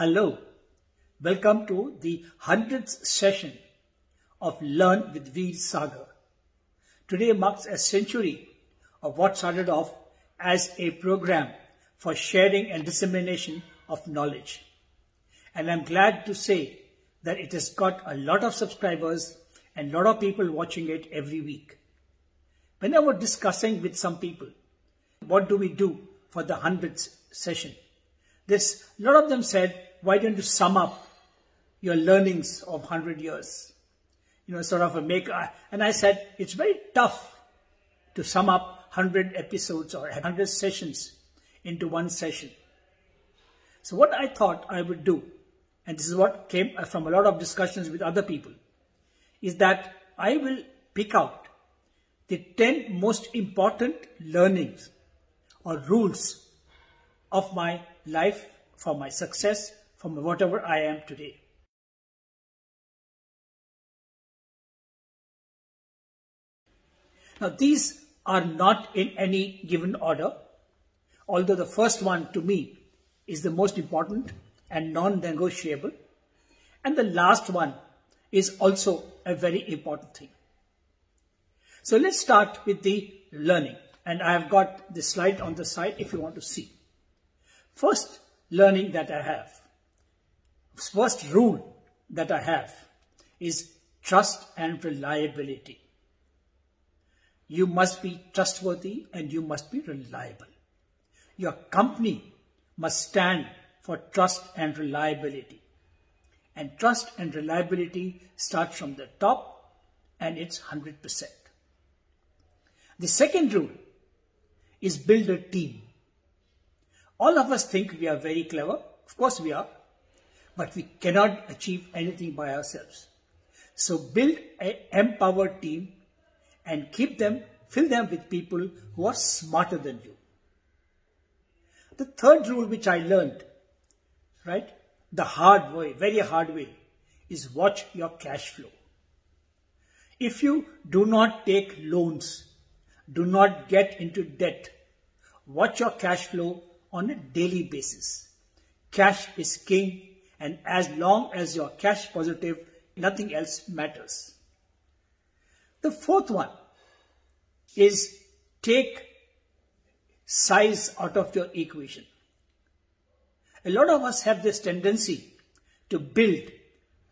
Hello, welcome to the 100th session of Learn with Veer Sagar. Today marks a century of what started off as a program for sharing and dissemination of knowledge. And I'm glad to say that it has got a lot of subscribers and a lot of people watching it every week. When I was discussing with some people, what do we do for the 100th session? This, a lot of them said, why don't you sum up your learnings of 100 years? You know, sort of a make, uh, and I said, it's very tough to sum up 100 episodes or 100 sessions into one session. So what I thought I would do, and this is what came from a lot of discussions with other people, is that I will pick out the 10 most important learnings or rules of my life, for my success, from whatever I am today. Now these are not in any given order, although the first one to me is the most important and non-negotiable, and the last one is also a very important thing. So let's start with the learning. And I have got the slide on the side if you want to see. First learning that I have, first rule that I have is trust and reliability. You must be trustworthy and you must be reliable. Your company must stand for trust and reliability. And trust and reliability starts from the top and it's 100%. The second rule is build a team. All of us think we are very clever. Of course we are. But we cannot achieve anything by ourselves. So build an empowered team and keep them, fill them with people who are smarter than you. The third rule which I learned, right, the hard way, very hard way, is watch your cash flow. If you do not take loans do not get into debt. Watch your cash flow on a daily basis. Cash is king and as long as you're cash positive, nothing else matters. The fourth one is take size out of your equation. A lot of us have this tendency to build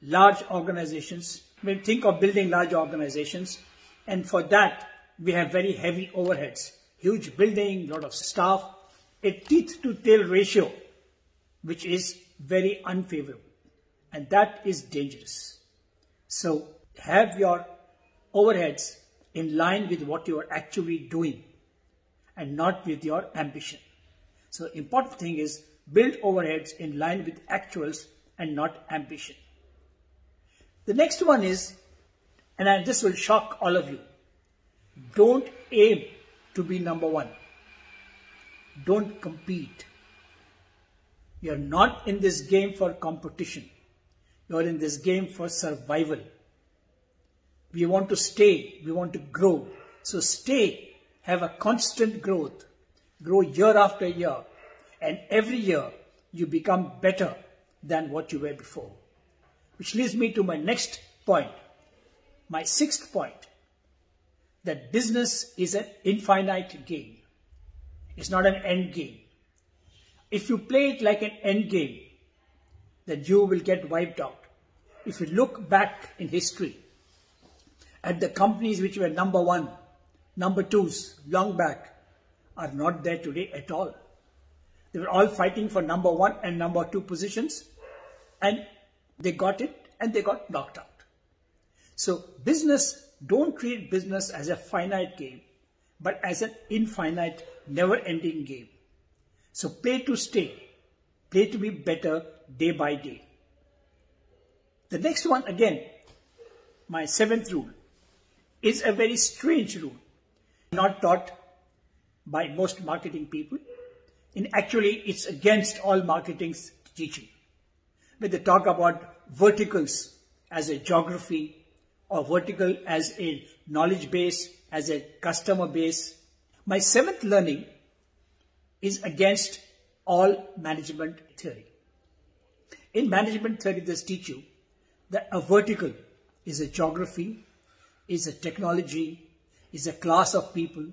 large organizations. Mean, think of building large organizations and for that we have very heavy overheads, huge building, lot of staff, a teeth to tail ratio, which is very unfavorable. And that is dangerous. So have your overheads in line with what you are actually doing and not with your ambition. So important thing is build overheads in line with actuals and not ambition. The next one is, and this will shock all of you, don't aim to be number one. Don't compete. You're not in this game for competition. You're in this game for survival. We want to stay. We want to grow. So stay. Have a constant growth. Grow year after year. And every year you become better than what you were before. Which leads me to my next point. My sixth point that business is an infinite game. It's not an end game. If you play it like an end game, then you will get wiped out. If you look back in history at the companies which were number one, number twos, long back, are not there today at all. They were all fighting for number one and number two positions and they got it and they got knocked out. So business don't treat business as a finite game, but as an infinite, never-ending game. So play to stay, play to be better day by day. The next one, again, my seventh rule, is a very strange rule, not taught by most marketing people. And actually, it's against all marketing's teaching. When they talk about verticals as a geography, or vertical as a knowledge base, as a customer base. My seventh learning is against all management theory. In management theory, they teach you that a vertical is a geography, is a technology, is a class of people,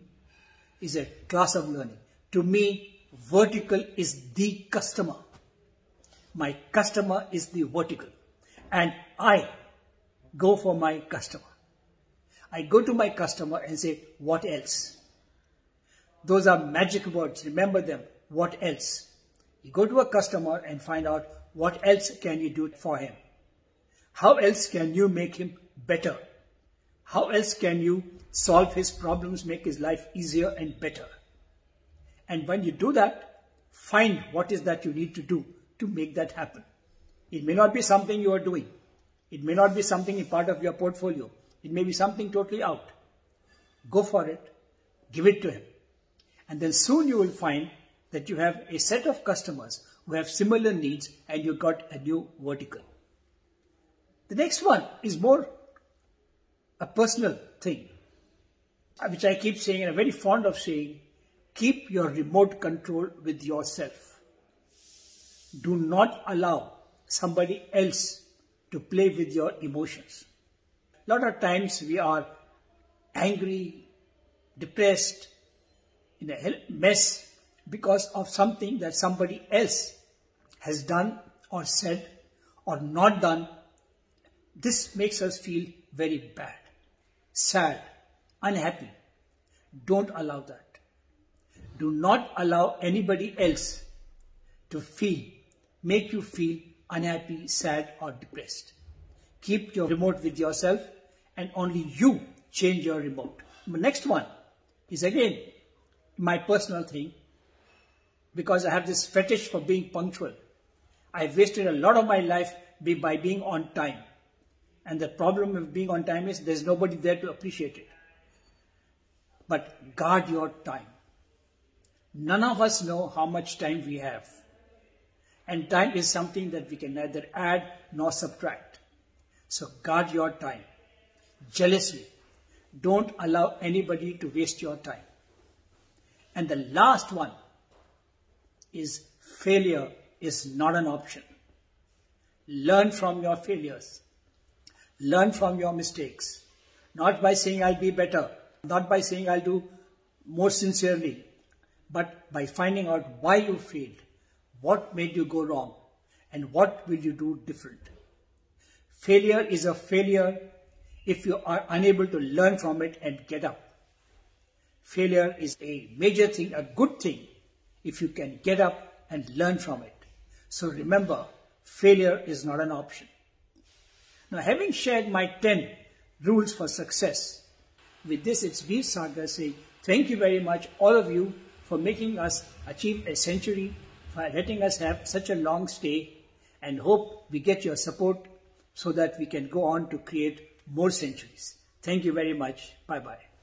is a class of learning. To me, vertical is the customer. My customer is the vertical. And I go for my customer. I go to my customer and say, what else? Those are magic words. Remember them. What else? You go to a customer and find out what else can you do for him. How else can you make him better? How else can you solve his problems, make his life easier and better? And when you do that, find what is that you need to do to make that happen. It may not be something you are doing. It may not be something in part of your portfolio. It may be something totally out. Go for it. Give it to him. And then soon you will find that you have a set of customers who have similar needs and you got a new vertical. The next one is more a personal thing, uh, which I keep saying and I'm very fond of saying, keep your remote control with yourself. Do not allow somebody else to play with your emotions. A lot of times we are angry, depressed, in a mess because of something that somebody else has done or said or not done. This makes us feel very bad, sad, unhappy. Don't allow that. Do not allow anybody else to feel, make you feel unhappy, sad or depressed. Keep your remote with yourself and only you change your remote. The next one is again my personal thing because I have this fetish for being punctual. I've wasted a lot of my life by being on time. And the problem of being on time is there's nobody there to appreciate it. But guard your time. None of us know how much time we have. And time is something that we can neither add nor subtract. So guard your time jealously. Don't allow anybody to waste your time. And the last one is failure is not an option. Learn from your failures. Learn from your mistakes. Not by saying I'll be better, not by saying I'll do more sincerely, but by finding out why you failed, what made you go wrong, and what will you do different. Failure is a failure if you are unable to learn from it and get up. Failure is a major thing, a good thing, if you can get up and learn from it. So remember, failure is not an option. Now, having shared my 10 rules for success, with this it's Veer Sagar saying, thank you very much, all of you, for making us achieve a century, for letting us have such a long stay, and hope we get your support so that we can go on to create more centuries. Thank you very much. Bye bye.